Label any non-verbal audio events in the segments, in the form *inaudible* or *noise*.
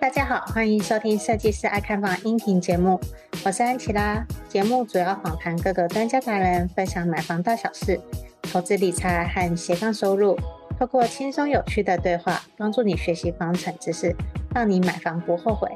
大家好，欢迎收听设计师爱看房音频节目，我是安琪拉。节目主要访谈各个专家达人，分享买房大小事、投资理财和斜杠收入，透过轻松有趣的对话，帮助你学习房产知识，让你买房不后悔。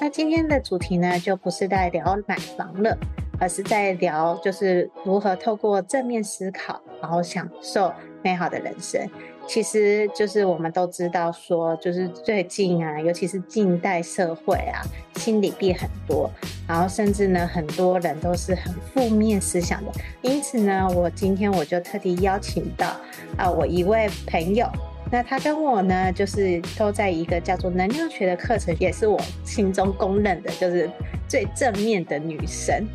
那今天的主题呢，就不是在聊买房了，而是在聊就是如何透过正面思考，然后享受美好的人生。其实就是我们都知道，说就是最近啊，尤其是近代社会啊，心理病很多，然后甚至呢，很多人都是很负面思想的。因此呢，我今天我就特地邀请到啊，我一位朋友，那他跟我呢，就是都在一个叫做能量学的课程，也是我心中公认的，就是最正面的女神。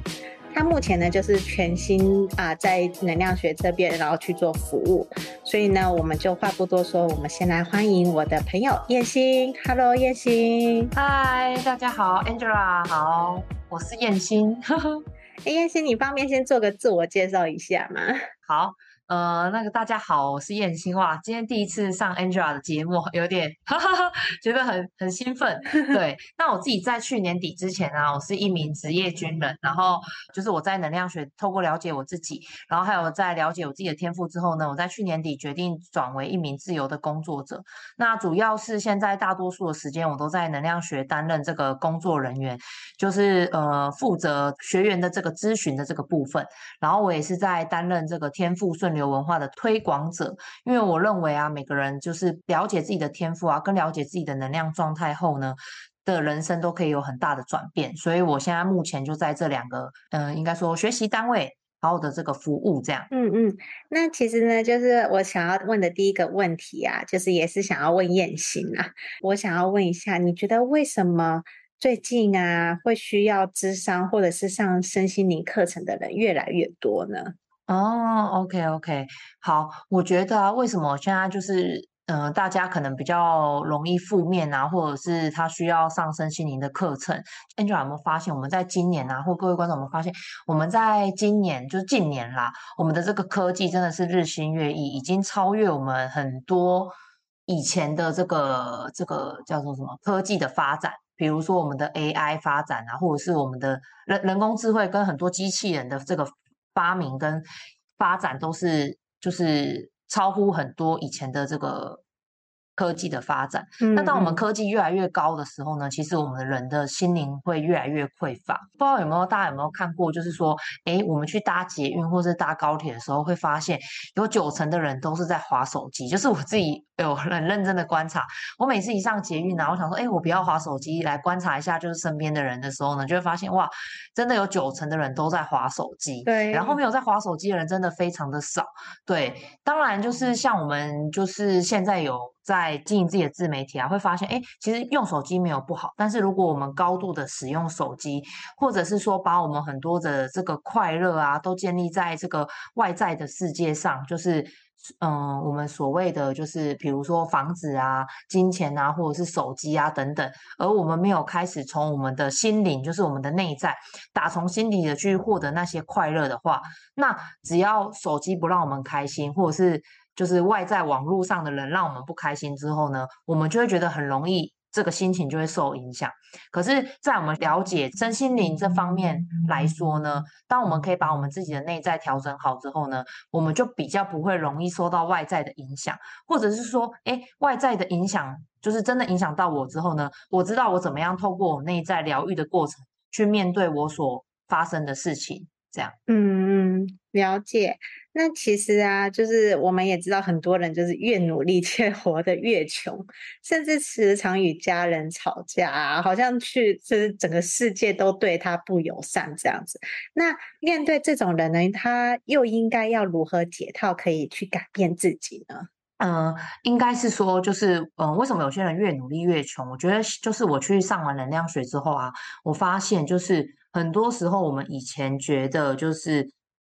他目前呢，就是全新啊，在能量学这边，然后去做服务。所以呢，我们就话不多说，我们先来欢迎我的朋友燕心。Hello，燕心。嗨，大家好，Angela，好，我是燕心。*laughs* 哎，燕心，你方便先做个自我介绍一下吗？好。呃，那个大家好，我是燕青。哇，今天第一次上 Angela 的节目，有点 *laughs* 哈哈哈，觉得很很兴奋。对，*laughs* 那我自己在去年底之前啊，我是一名职业军人，然后就是我在能量学透过了解我自己，然后还有在了解我自己的天赋之后呢，我在去年底决定转为一名自由的工作者。那主要是现在大多数的时间我都在能量学担任这个工作人员，就是呃负责学员的这个咨询的这个部分，然后我也是在担任这个天赋顺流文化的推广者，因为我认为啊，每个人就是了解自己的天赋啊，跟了解自己的能量状态后呢，的人生都可以有很大的转变。所以我现在目前就在这两个，嗯、应该说学习单位，好好的这个服务这样。嗯嗯，那其实呢，就是我想要问的第一个问题啊，就是也是想要问燕心啊，我想要问一下，你觉得为什么最近啊，会需要智商或者是上身心灵课程的人越来越多呢？哦，OK OK，好，我觉得啊，为什么现在就是，嗯、大家可能比较容易负面啊，或者是他需要上身心灵的课程？Angela 有没有发现，我们在今年啊，或各位观众有没有发现，我们在今年就是近年啦，我们的这个科技真的是日新月异，已经超越我们很多以前的这个这个叫做什么科技的发展，比如说我们的 AI 发展啊，或者是我们的人人工智慧跟很多机器人的这个。发明跟发展都是就是超乎很多以前的这个科技的发展。那当我们科技越来越高的时候呢，其实我们的人的心灵会越来越匮乏。不知道有没有大家有没有看过，就是说，诶，我们去搭捷运或是搭高铁的时候，会发现有九成的人都是在滑手机。就是我自己有很认真的观察，我每次一上捷运，然后我想说，诶，我不要滑手机，来观察一下就是身边的人的时候呢，就会发现哇。真的有九成的人都在滑手机，对，然后没有在滑手机的人真的非常的少，对。当然就是像我们就是现在有在经营自己的自媒体啊，会发现，哎，其实用手机没有不好，但是如果我们高度的使用手机，或者是说把我们很多的这个快乐啊，都建立在这个外在的世界上，就是。嗯，我们所谓的就是，比如说房子啊、金钱啊，或者是手机啊等等，而我们没有开始从我们的心灵，就是我们的内在，打从心底的去获得那些快乐的话，那只要手机不让我们开心，或者是就是外在网络上的人让我们不开心之后呢，我们就会觉得很容易。这个心情就会受影响。可是，在我们了解身心灵这方面来说呢，当我们可以把我们自己的内在调整好之后呢，我们就比较不会容易受到外在的影响，或者是说，诶，外在的影响就是真的影响到我之后呢，我知道我怎么样透过我内在疗愈的过程去面对我所发生的事情。这样，嗯嗯，了解。那其实啊，就是我们也知道，很多人就是越努力却活得越穷，甚至时常与家人吵架啊，好像去就是整个世界都对他不友善这样子。那面对这种人呢，他又应该要如何解套，可以去改变自己呢？嗯，应该是说，就是嗯，为什么有些人越努力越穷？我觉得就是我去上完能量学之后啊，我发现就是。很多时候，我们以前觉得就是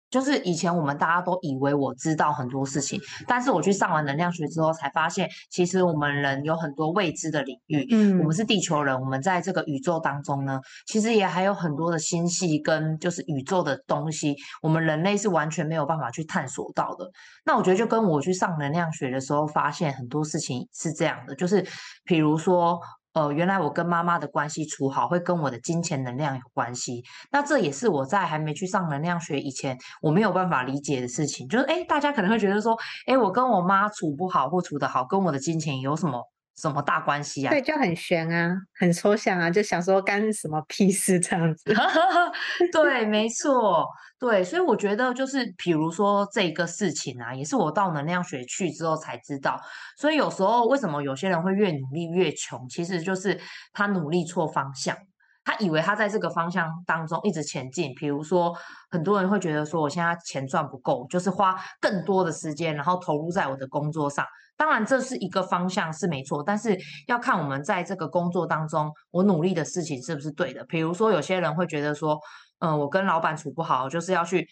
就是以前我们大家都以为我知道很多事情，但是我去上完能量学之后，才发现其实我们人有很多未知的领域。嗯，我们是地球人，我们在这个宇宙当中呢，其实也还有很多的星系跟就是宇宙的东西，我们人类是完全没有办法去探索到的。那我觉得就跟我去上能量学的时候，发现很多事情是这样的，就是比如说。哦，原来我跟妈妈的关系处好，会跟我的金钱能量有关系。那这也是我在还没去上能量学以前，我没有办法理解的事情。就是，诶，大家可能会觉得说，诶，我跟我妈处不好或处得好，跟我的金钱有什么？什么大关系啊？对，就很玄啊，很抽象啊，就想说干什么屁事这样子。*laughs* 对，没错，对，所以我觉得就是，比如说这个事情啊，也是我到能量学去之后才知道。所以有时候为什么有些人会越努力越穷，其实就是他努力错方向。他以为他在这个方向当中一直前进，比如说很多人会觉得说，我现在钱赚不够，就是花更多的时间，然后投入在我的工作上。当然这是一个方向是没错，但是要看我们在这个工作当中，我努力的事情是不是对的。比如说有些人会觉得说，嗯、我跟老板处不好，就是要去。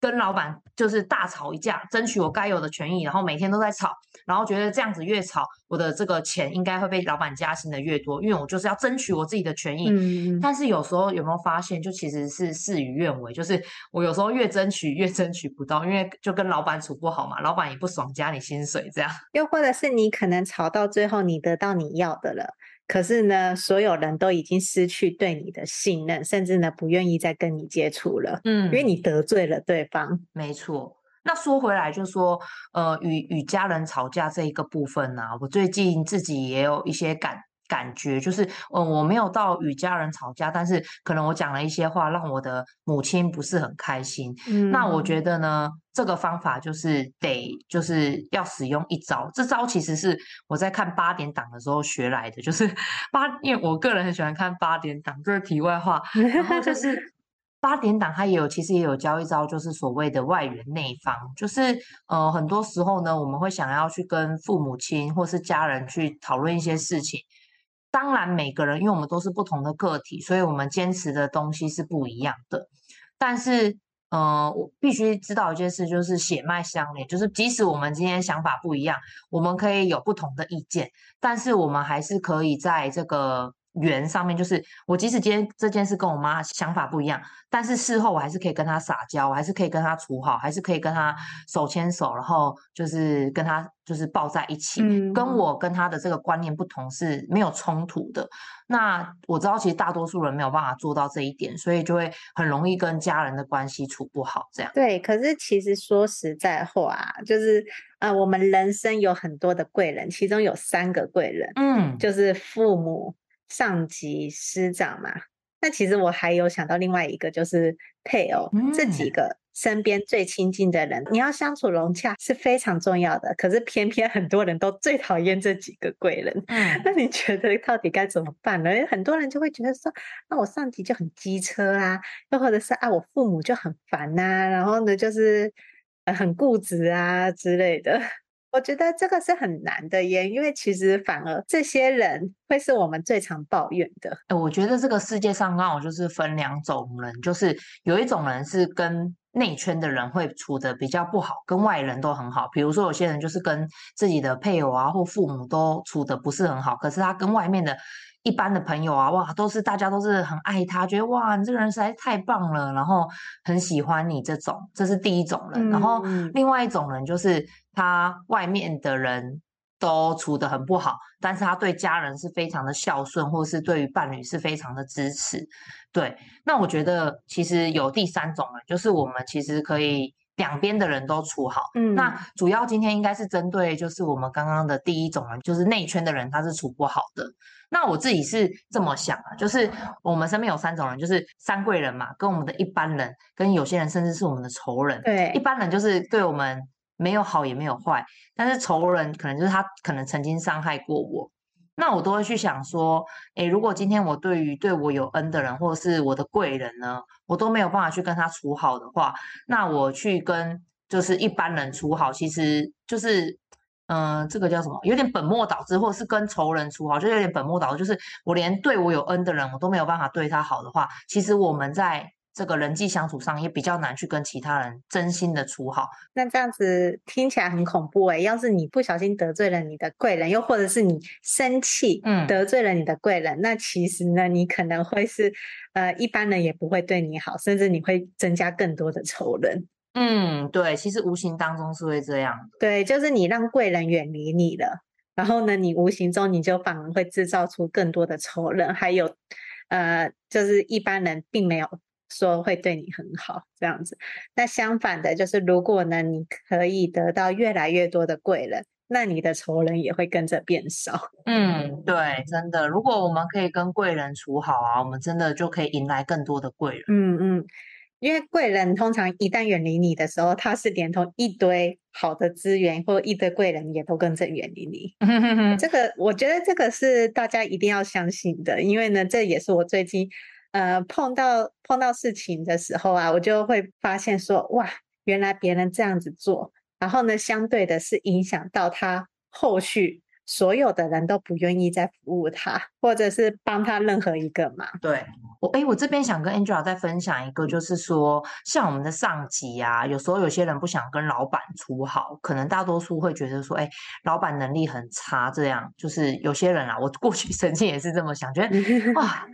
跟老板就是大吵一架，争取我该有的权益，然后每天都在吵，然后觉得这样子越吵，我的这个钱应该会被老板加薪的越多，因为我就是要争取我自己的权益。嗯。但是有时候有没有发现，就其实是事与愿违，就是我有时候越争取越争取不到，因为就跟老板处不好嘛，老板也不爽加你薪水这样。又或者是你可能吵到最后，你得到你要的了。可是呢，所有人都已经失去对你的信任，甚至呢，不愿意再跟你接触了。嗯，因为你得罪了对方。没错。那说回来，就说呃，与与家人吵架这一个部分呢、啊，我最近自己也有一些感。感觉就是，嗯，我没有到与家人吵架，但是可能我讲了一些话，让我的母亲不是很开心。嗯，那我觉得呢，这个方法就是得就是要使用一招，这招其实是我在看八点档的时候学来的，就是 *laughs* 八，因为我个人很喜欢看八点档，这是题外话。*laughs* 然后就是八点档它也有，其实也有教一招，就是所谓的外圆内方，就是呃，很多时候呢，我们会想要去跟父母亲或是家人去讨论一些事情。当然，每个人因为我们都是不同的个体，所以我们坚持的东西是不一样的。但是，呃，我必须知道一件事，就是血脉相连，就是即使我们今天想法不一样，我们可以有不同的意见，但是我们还是可以在这个。圆上面就是我，即使今天这件事跟我妈想法不一样，但是事后我还是可以跟她撒娇，我还是可以跟她处好，还是可以跟她手牵手，然后就是跟她就是抱在一起。嗯，跟我跟她的这个观念不同是没有冲突的。那我知道其实大多数人没有办法做到这一点，所以就会很容易跟家人的关系处不好。这样对，可是其实说实在话，啊就是呃，我们人生有很多的贵人，其中有三个贵人，嗯，就是父母。上级师长嘛，那其实我还有想到另外一个，就是配偶，嗯、这几个身边最亲近的人，你要相处融洽是非常重要的。可是偏偏很多人都最讨厌这几个贵人，嗯，那你觉得到底该怎么办呢？很多人就会觉得说，那我上级就很机车啊，又或者是啊，我父母就很烦呐、啊，然后呢，就是呃很固执啊之类的。我觉得这个是很难的耶，因为其实反而这些人会是我们最常抱怨的。欸，我觉得这个世界上刚好就是分两种人，就是有一种人是跟内圈的人会处的比较不好，跟外人都很好。比如说有些人就是跟自己的配偶啊或父母都处的不是很好，可是他跟外面的。一般的朋友啊，哇，都是大家都是很爱他，觉得哇，你这个人实在太棒了，然后很喜欢你这种，这是第一种人。嗯、然后另外一种人就是他外面的人都处得很不好，但是他对家人是非常的孝顺，或是对于伴侣是非常的支持。对，那我觉得其实有第三种人，就是我们其实可以。两边的人都处好，嗯，那主要今天应该是针对就是我们刚刚的第一种人，就是内圈的人他是处不好的。那我自己是这么想啊，就是我们身边有三种人，就是三贵人嘛，跟我们的一般人，跟有些人甚至是我们的仇人。对，一般人就是对我们没有好也没有坏，但是仇人可能就是他可能曾经伤害过我。那我都会去想说，诶，如果今天我对于对我有恩的人，或者是我的贵人呢，我都没有办法去跟他处好的话，那我去跟就是一般人处好，其实就是，嗯、这个叫什么？有点本末倒置，或者是跟仇人处好，就有点本末倒置，就是我连对我有恩的人，我都没有办法对他好的话，其实我们在。这个人际相处上也比较难去跟其他人真心的处好。那这样子听起来很恐怖诶，要是你不小心得罪了你的贵人，又或者是你生气，嗯，得罪了你的贵人，嗯、那其实呢，你可能会是呃一般人也不会对你好，甚至你会增加更多的仇人。嗯，对，其实无形当中是会这样。对，就是你让贵人远离你了，然后呢，你无形中你就反而会制造出更多的仇人，还有呃，就是一般人并没有。说会对你很好这样子，那相反的，就是如果呢，你可以得到越来越多的贵人，那你的仇人也会跟着变少。*laughs* 嗯，对，真的，如果我们可以跟贵人处好啊，我们真的就可以迎来更多的贵人。嗯嗯，因为贵人通常一旦远离你的时候，他是连同一堆好的资源或一堆贵人也都跟着远离你。*laughs* 这个我觉得这个是大家一定要相信的，因为呢，这也是我最近。呃，碰到碰到事情的时候啊，我就会发现说，哇，原来别人这样子做，然后呢，相对的是影响到他后续所有的人都不愿意再服务他，或者是帮他任何一个忙。对，我哎，我这边想跟 Angela 再分享一个，就是说，像我们的上级啊，有时候有些人不想跟老板处好，可能大多数会觉得说，哎，老板能力很差，这样就是有些人啊，我过去 *laughs* 曾经也是这么想，觉得 *laughs* 哇。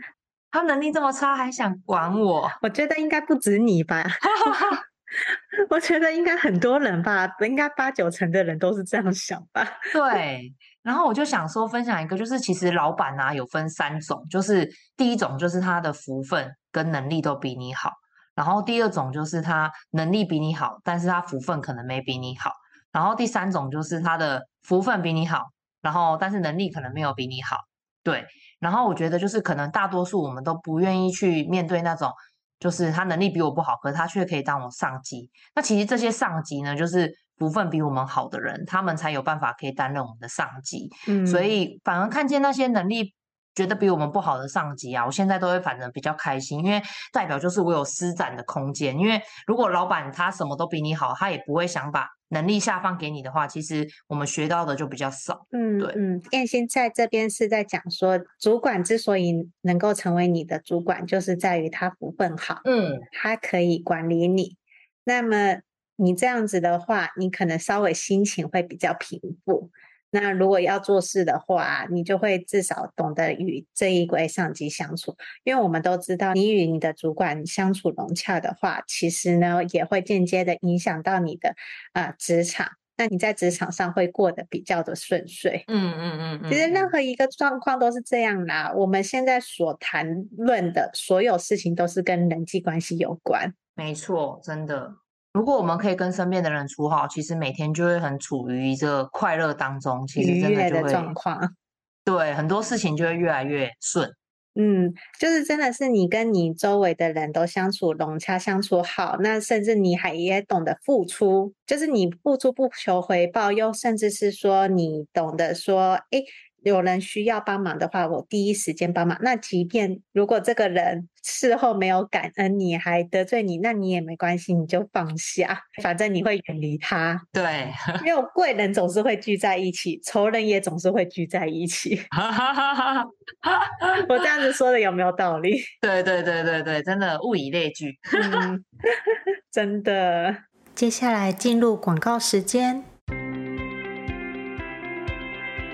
他能力这么差，还想管我？我觉得应该不止你吧。*laughs* 我觉得应该很多人吧，应该八九成的人都是这样想吧。对。然后我就想说，分享一个，就是其实老板啊有分三种，就是第一种就是他的福分跟能力都比你好，然后第二种就是他能力比你好，但是他福分可能没比你好，然后第三种就是他的福分比你好，然后但是能力可能没有比你好。对。然后我觉得，就是可能大多数我们都不愿意去面对那种，就是他能力比我不好，可是他却可以当我上级。那其实这些上级呢，就是福分比我们好的人，他们才有办法可以担任我们的上级。嗯，所以反而看见那些能力觉得比我们不好的上级啊，我现在都会反正比较开心，因为代表就是我有施展的空间。因为如果老板他什么都比你好，他也不会想把。能力下放给你的话，其实我们学到的就比较少。嗯，对，嗯，燕心在这边是在讲说，主管之所以能够成为你的主管，就是在于他福分好，嗯，他可以管理你。那么你这样子的话，你可能稍微心情会比较平复。那如果要做事的话，你就会至少懂得与这一位上级相处，因为我们都知道，你与你的主管相处融洽的话，其实呢也会间接的影响到你的啊职场。那你在职场上会过得比较的顺遂。嗯嗯嗯嗯。其实任何一个状况都是这样啦。我们现在所谈论的所有事情都是跟人际关系有关。没错，真的。如果我们可以跟身边的人处好，其实每天就会很处于这个快乐当中，其实真的就会状况，*laughs* 对，很多事情就会越来越顺。嗯，就是真的是你跟你周围的人都相处融洽，相处好，那甚至你还也懂得付出，就是你付出不求回报，又甚至是说你懂得说，哎。有人需要帮忙的话，我第一时间帮忙。那即便如果这个人事后没有感恩，你还得罪你，那你也没关系，你就放下，反正你会远离他。对，因为贵人总是会聚在一起，仇人也总是会聚在一起。*laughs* 我这样子说的有没有道理？*laughs* 对对对对对，真的物以类聚。嗯，*laughs* 真的。接下来进入广告时间。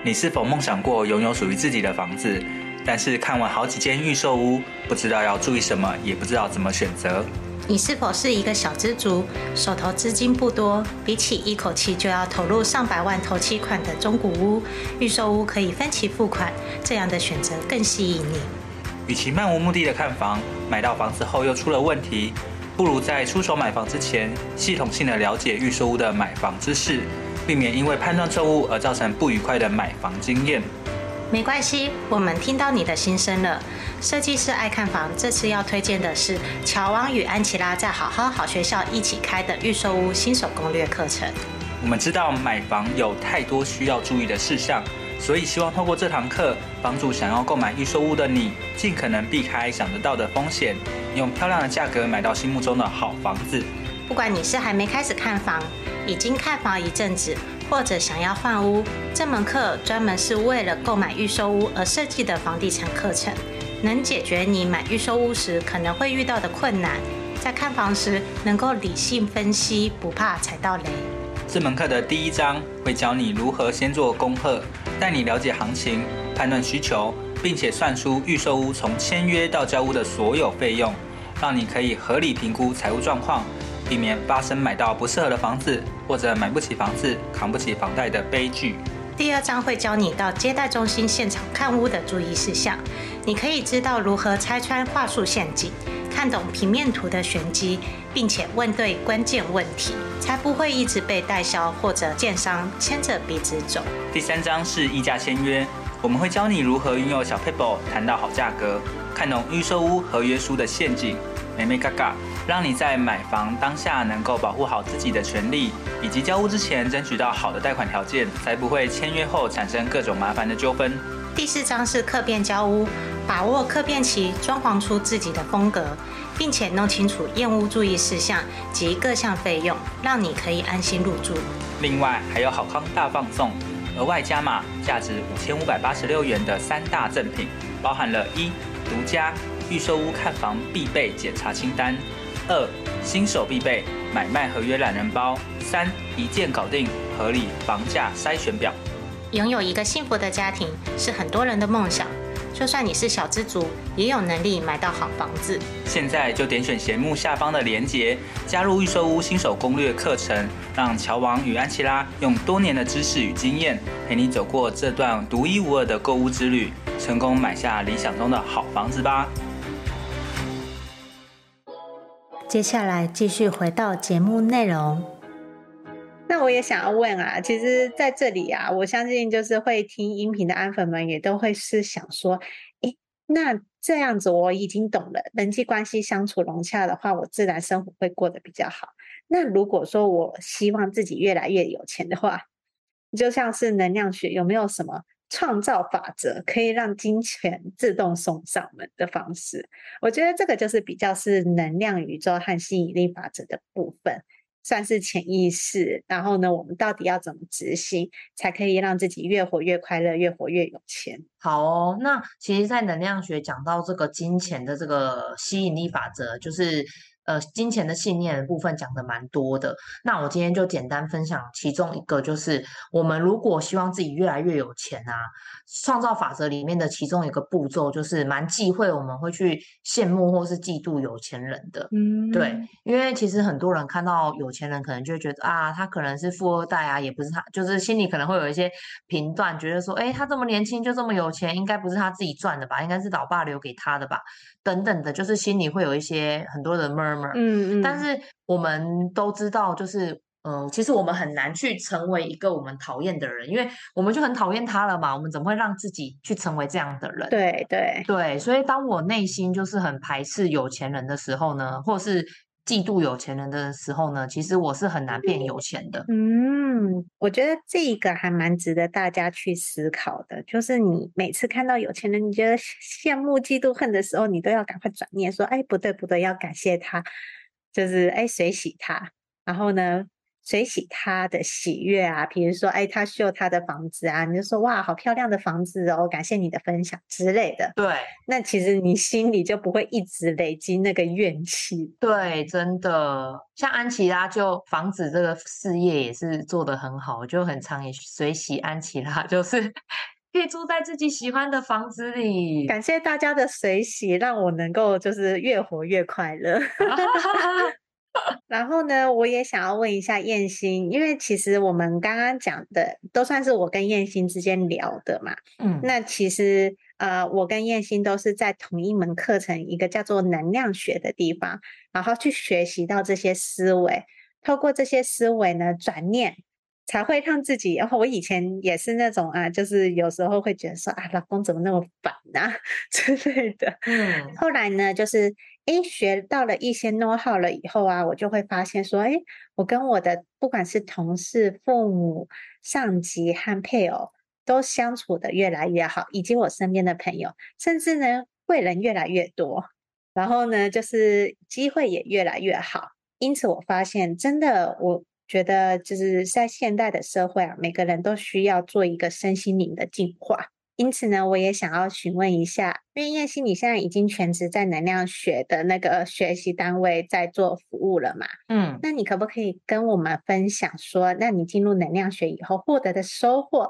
你是否梦想过拥有属于自己的房子？但是看完好几间预售屋，不知道要注意什么，也不知道怎么选择？你是否是一个小资族，手头资金不多？比起一口气就要投入上百万头期款的中古屋，预售屋可以分期付款，这样的选择更吸引你。与其漫无目的的看房，买到房子后又出了问题，不如在出手买房之前，系统性的了解预售屋的买房知识。避免因为判断错误而造成不愉快的买房经验。没关系，我们听到你的心声了。设计师爱看房，这次要推荐的是乔王与安琪拉在好好好学校一起开的预售屋新手攻略课程。我们知道买房有太多需要注意的事项，所以希望透过这堂课，帮助想要购买预售屋的你，尽可能避开想得到的风险，用漂亮的价格买到心目中的好房子。不管你是还没开始看房，已经看房一阵子，或者想要换屋，这门课专门是为了购买预售屋而设计的房地产课程，能解决你买预售屋时可能会遇到的困难，在看房时能够理性分析，不怕踩到雷。这门课的第一章会教你如何先做功课，带你了解行情、判断需求，并且算出预售屋从签约到交屋的所有费用，让你可以合理评估财务状况，避免发生买到不适合的房子或者买不起房子、扛不起房贷的悲剧。第二章会教你到接待中心现场看屋的注意事项，你可以知道如何拆穿话术陷阱，看懂平面图的玄机，并且问对关键问题，才不会一直被代销或者建商牵着鼻子走。第三章是议价签约，我们会教你如何运用小 paper 谈到好价格，看懂预售屋合约书的陷阱，眉眉角角。让你在买房当下能够保护好自己的权利，以及交屋之前争取到好的贷款条件，才不会签约后产生各种麻烦的纠纷。第四章是客变交屋，把握客变期，装潢出自己的风格，并且弄清楚验屋注意事项及各项费用，让你可以安心入住。另外还有好康大放送，额外加码价值五千五百八十六元的三大赠品，包含了一独家预售屋看房必备检查清单。二、新手必备买卖合约懒人包；三、一键搞定合理房价筛选表。拥有一个幸福的家庭是很多人的梦想，就算你是小资族，也有能力买到好房子。现在就点选节目下方的链接，加入预售屋新手攻略课程，让乔王与安琪拉用多年的知识与经验，陪你走过这段独一无二的购物之旅，成功买下理想中的好房子吧。接下来继续回到节目内容。那我也想要问啊，其实在这里啊，我相信就是会听音频的安粉们也都会是想说，诶，那这样子我已经懂了，人际关系相处融洽的话，我自然生活会过得比较好。那如果说我希望自己越来越有钱的话，就像是能量学，有没有什么？创造法则可以让金钱自动送上门的方式，我觉得这个就是比较是能量宇宙和吸引力法则的部分，算是潜意识。然后呢，我们到底要怎么执行，才可以让自己越活越快乐，越活越有钱？好哦，那其实，在能量学讲到这个金钱的这个吸引力法则，就是。呃，金钱的信念的部分讲的蛮多的，那我今天就简单分享其中一个，就是我们如果希望自己越来越有钱啊，创造法则里面的其中一个步骤就是蛮忌讳我们会去羡慕或是嫉妒有钱人的，嗯，对，因为其实很多人看到有钱人，可能就会觉得啊，他可能是富二代啊，也不是他，就是心里可能会有一些评断，觉得说，诶，他这么年轻就这么有钱，应该不是他自己赚的吧，应该是老爸留给他的吧，等等的，就是心里会有一些很多的 murmur。嗯嗯，但是我们都知道，就是嗯、呃，其实我们很难去成为一个我们讨厌的人，因为我们就很讨厌他了嘛。我们怎么会让自己去成为这样的人？对对对，所以当我内心就是很排斥有钱人的时候呢，或是嫉妒有钱人的时候呢，其实我是很难变有钱的。嗯，我觉得这个还蛮值得大家去思考的，就是你每次看到有钱人，你觉得羡慕、嫉妒、恨的时候，你都要赶快转念说：“哎，不对不对，要感谢他，就是哎，随喜他。”然后呢，随喜他的喜悦啊，比如说，哎，他秀他的房子啊，你就说哇，好漂亮的房子哦，感谢你的分享之类的。对，那其实你心里就不会一直累积那个怨气。对，真的，像安琪拉就房子这个事业也是做得很好，就很常也随喜安琪拉，*laughs* 就是可以住在自己喜欢的房子里。感谢大家的随喜，让我能够就是越活越快乐。*laughs* *laughs* 然后呢，我也想要问一下燕心，因为其实我们刚刚讲的都算是我跟燕心之间聊的嘛。嗯，那其实呃，我跟燕心都是在同一门课程，一个叫做能量学的地方，然后去学习到这些思维，透过这些思维呢，转念。才会让自己，然后我以前也是那种啊，就是有时候会觉得说啊，老公怎么那么烦啊 *laughs* 之类的。嗯，后来呢，就是诶，学到了一些 know how 了以后啊，我就会发现说，诶，我跟我的不管是同事、父母、上级和配偶都相处的越来越好，以及我身边的朋友，甚至呢，贵人越来越多，然后呢，就是机会也越来越好。因此，我发现真的我。觉得就是在现代的社会啊，每个人都需要做一个身心灵的净化。因此呢，我也想要询问一下，因为燕西你现在已经全职在能量学的那个学习单位在做服务了嘛？嗯，那你可不可以跟我们分享说，那你进入能量学以后获得的收获，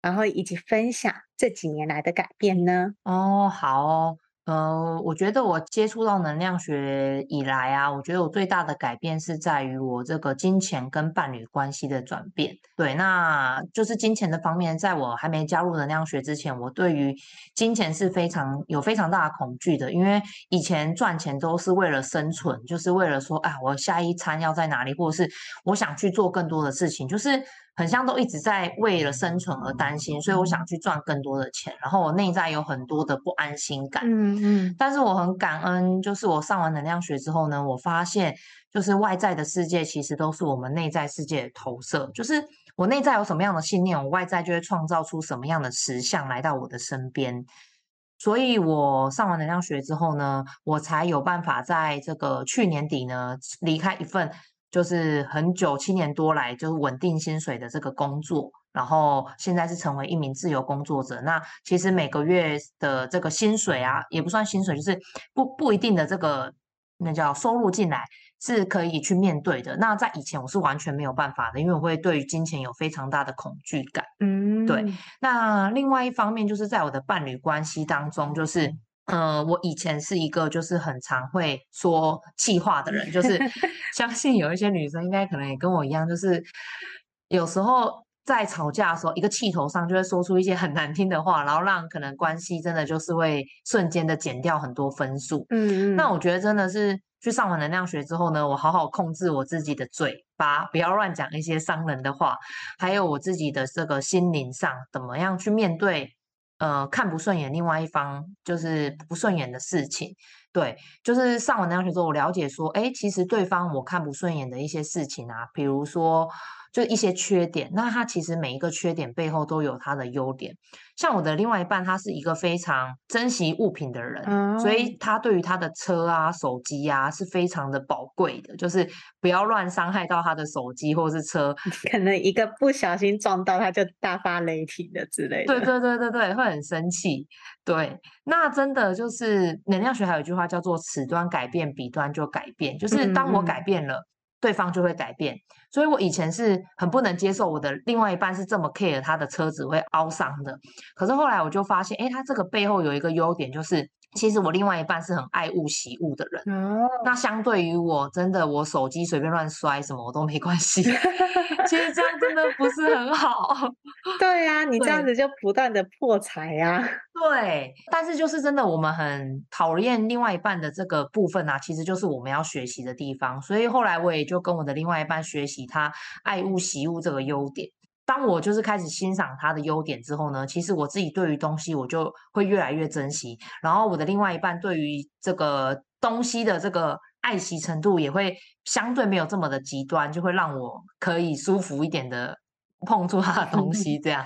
然后以及分享这几年来的改变呢？哦，好哦。呃，我觉得我接触到能量学以来啊，我觉得我最大的改变是在于我这个金钱跟伴侣关系的转变。对，那就是金钱的方面，在我还没加入能量学之前，我对于金钱是非常有非常大的恐惧的，因为以前赚钱都是为了生存，就是为了说，啊，我下一餐要在哪里，或者是我想去做更多的事情，就是。很像都一直在为了生存而担心，所以我想去赚更多的钱，然后我内在有很多的不安心感。嗯嗯，但是我很感恩，就是我上完能量学之后呢，我发现就是外在的世界其实都是我们内在世界的投射，就是我内在有什么样的信念，我外在就会创造出什么样的实相来到我的身边。所以我上完能量学之后呢，我才有办法在这个去年底呢离开一份。就是很久七年多来就是稳定薪水的这个工作，然后现在是成为一名自由工作者。那其实每个月的这个薪水啊，也不算薪水，就是不不一定的这个那叫收入进来是可以去面对的。那在以前我是完全没有办法的，因为我会对于金钱有非常大的恐惧感。嗯，对。那另外一方面就是在我的伴侣关系当中，就是。呃，我以前是一个就是很常会说气话的人，就是 *laughs* 相信有一些女生应该可能也跟我一样，就是有时候在吵架的时候，一个气头上就会说出一些很难听的话，然后让可能关系真的就是会瞬间的减掉很多分数。嗯嗯。那我觉得真的是去上完能量学之后呢，我好好控制我自己的嘴巴，不要乱讲一些伤人的话，还有我自己的这个心灵上怎么样去面对。呃，看不顺眼，另外一方就是不顺眼的事情，对，就是上完那堂课之后，我了解说，哎，其实对方我看不顺眼的一些事情啊，比如说。就一些缺点，那他其实每一个缺点背后都有他的优点。像我的另外一半，他是一个非常珍惜物品的人，嗯、所以他对于他的车啊、手机啊是非常的宝贵的，就是不要乱伤害到他的手机或是车，*laughs* 可能一个不小心撞到他就大发雷霆的之类的。对对对对对，会很生气。对，那真的就是能量学还有一句话叫做“此端改变，彼端就改变”，就是当我改变了。嗯嗯对方就会改变，所以我以前是很不能接受我的另外一半是这么 care 他的车子会凹伤的。可是后来我就发现，哎，他这个背后有一个优点，就是其实我另外一半是很爱物喜物的人。嗯，那相对于我，真的我手机随便乱摔什么我都没关系。*laughs* 其实这样真的不是很好。*laughs* 对呀、啊，你这样子就不断的破财呀。对，但是就是真的，我们很讨厌另外一半的这个部分啊，其实就是我们要学习的地方。所以后来我也就跟我的另外一半学习他爱物喜物这个优点。当我就是开始欣赏他的优点之后呢，其实我自己对于东西我就会越来越珍惜。然后我的另外一半对于这个东西的这个爱惜程度也会相对没有这么的极端，就会让我可以舒服一点的碰触他的东 *laughs* 西，这样。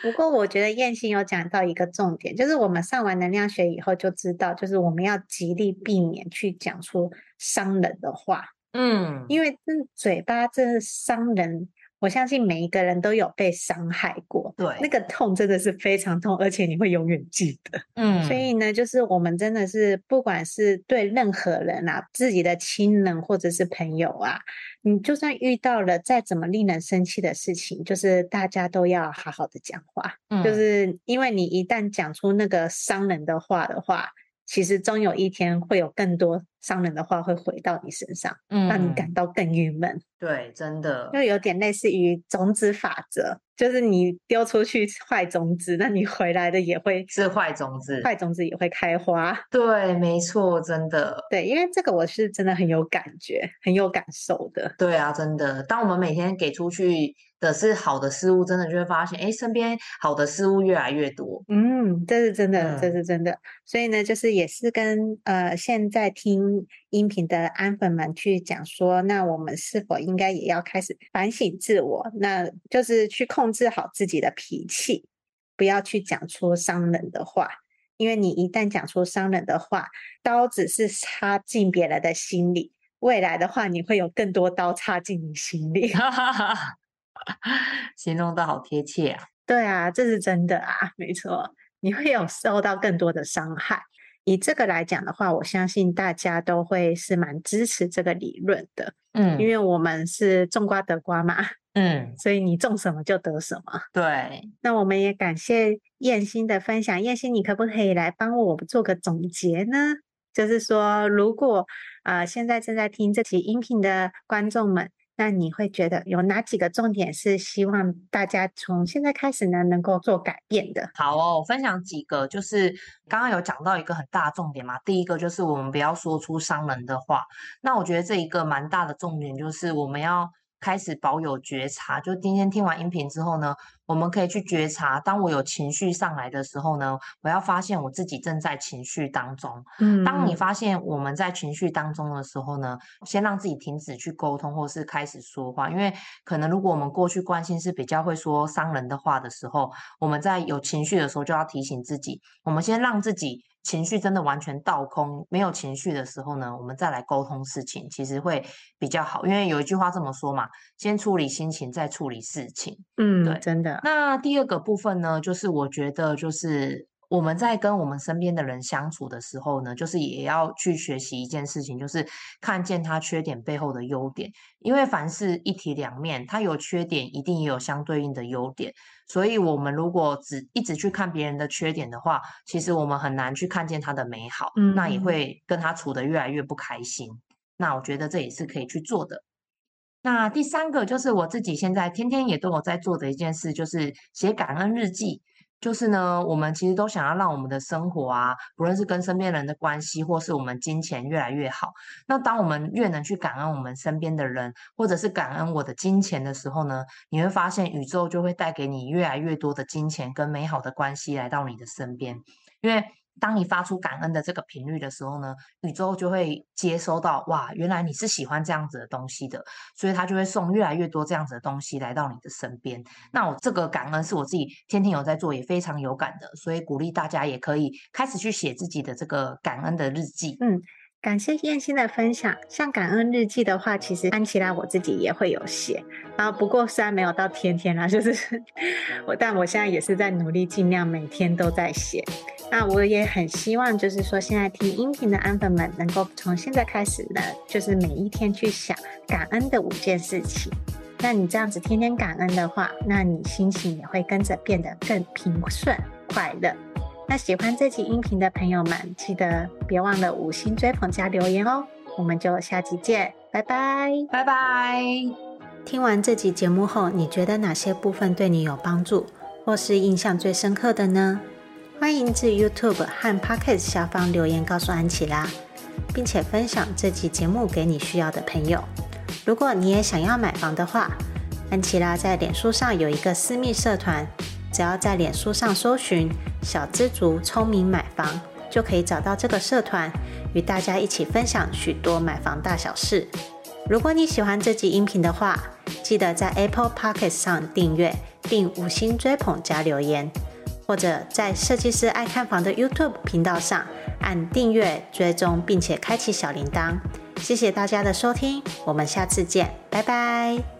不过我觉得燕心有讲到一个重点，就是我们上完能量学以后就知道，就是我们要极力避免去讲出伤人的话。嗯，因为这嘴巴真的伤人。我相信每一个人都有被伤害过，对，那个痛真的是非常痛，而且你会永远记得。嗯，所以呢，就是我们真的是，不管是对任何人啊，自己的亲人或者是朋友啊，你就算遇到了再怎么令人生气的事情，就是大家都要好好的讲话。嗯，就是因为你一旦讲出那个伤人的话的话。其实终有一天会有更多伤人的话会回到你身上，嗯，让你感到更郁闷。对，真的，就有点类似于种子法则，就是你丢出去坏种子，那你回来的也会是坏种子，坏种子也会开花。对，没错，真的。对，因为这个我是真的很有感觉，很有感受的。对啊，真的。当我们每天给出去的是好的事物，真的就会发现，哎，身边好的事物越来越多。嗯，这是真的，嗯、这是真的。所以呢，就是也是跟呃现在听音频的安粉们去讲说，那我们是否应该也要开始反省自我？那就是去控制好自己的脾气，不要去讲出伤人的话，因为你一旦讲出伤人的话，刀子是插进别人的心里，未来的话你会有更多刀插进你心里。*laughs* 形容的好贴切啊！对啊，这是真的啊，没错，你会有受到更多的伤害。以这个来讲的话，我相信大家都会是蛮支持这个理论的，嗯，因为我们是种瓜得瓜嘛，*laughs* 嗯，所以你种什么就得什么。对，那我们也感谢燕心的分享，燕心，你可不可以来帮我做个总结呢？就是说，如果啊、呃，现在正在听这期音频的观众们。那你会觉得有哪几个重点是希望大家从现在开始呢能够做改变的？好哦，我分享几个，就是刚刚有讲到一个很大的重点嘛。第一个就是我们不要说出伤人的话。那我觉得这一个蛮大的重点就是我们要。开始保有觉察，就今天听完音频之后呢，我们可以去觉察，当我有情绪上来的时候呢，我要发现我自己正在情绪当中。嗯，当你发现我们在情绪当中的时候呢，先让自己停止去沟通，或是开始说话，因为可能如果我们过去关心是比较会说伤人的话的时候，我们在有情绪的时候就要提醒自己，我们先让自己。情绪真的完全倒空，没有情绪的时候呢，我们再来沟通事情，其实会比较好。因为有一句话这么说嘛，先处理心情，再处理事情。嗯，对，真的。那第二个部分呢，就是我觉得就是。我们在跟我们身边的人相处的时候呢，就是也要去学习一件事情，就是看见他缺点背后的优点。因为凡事一体两面，他有缺点，一定也有相对应的优点。所以，我们如果只一直去看别人的缺点的话，其实我们很难去看见他的美好，嗯，那也会跟他处得越来越不开心。那我觉得这也是可以去做的。那第三个就是我自己现在天天也都有在做的一件事，就是写感恩日记。就是呢，我们其实都想要让我们的生活啊，不论是跟身边人的关系，或是我们金钱越来越好。那当我们越能去感恩我们身边的人，或者是感恩我的金钱的时候呢，你会发现宇宙就会带给你越来越多的金钱跟美好的关系来到你的身边，因为。当你发出感恩的这个频率的时候呢，宇宙就会接收到，哇，原来你是喜欢这样子的东西的，所以它就会送越来越多这样子的东西来到你的身边。那我这个感恩是我自己天天有在做，也非常有感的，所以鼓励大家也可以开始去写自己的这个感恩的日记。嗯。感谢燕心的分享。像感恩日记的话，其实安琪拉我自己也会有写。然后不过虽然没有到天天啦，就是 *laughs* 我，但我现在也是在努力，尽量每天都在写。那我也很希望，就是说现在听音频的安粉们，能够从现在开始呢，就是每一天去想感恩的五件事情。那你这样子天天感恩的话，那你心情也会跟着变得更平顺、快乐。那喜欢这期音频的朋友们，记得别忘了五星追捧加留言哦！我们就下期见，拜拜，拜拜。听完这期节目后，你觉得哪些部分对你有帮助，或是印象最深刻的呢？欢迎至 YouTube 和 Podcast 下方留言告诉安琪拉，并且分享这集节目给你需要的朋友。如果你也想要买房的话，安琪拉在脸书上有一个私密社团。只要在脸书上搜寻“小知足聪明买房”，就可以找到这个社团，与大家一起分享许多买房大小事。如果你喜欢这集音频的话，记得在 Apple Pocket 上订阅并五星追捧加留言，或者在设计师爱看房的 YouTube 频道上按订阅追踪，并且开启小铃铛。谢谢大家的收听，我们下次见，拜拜。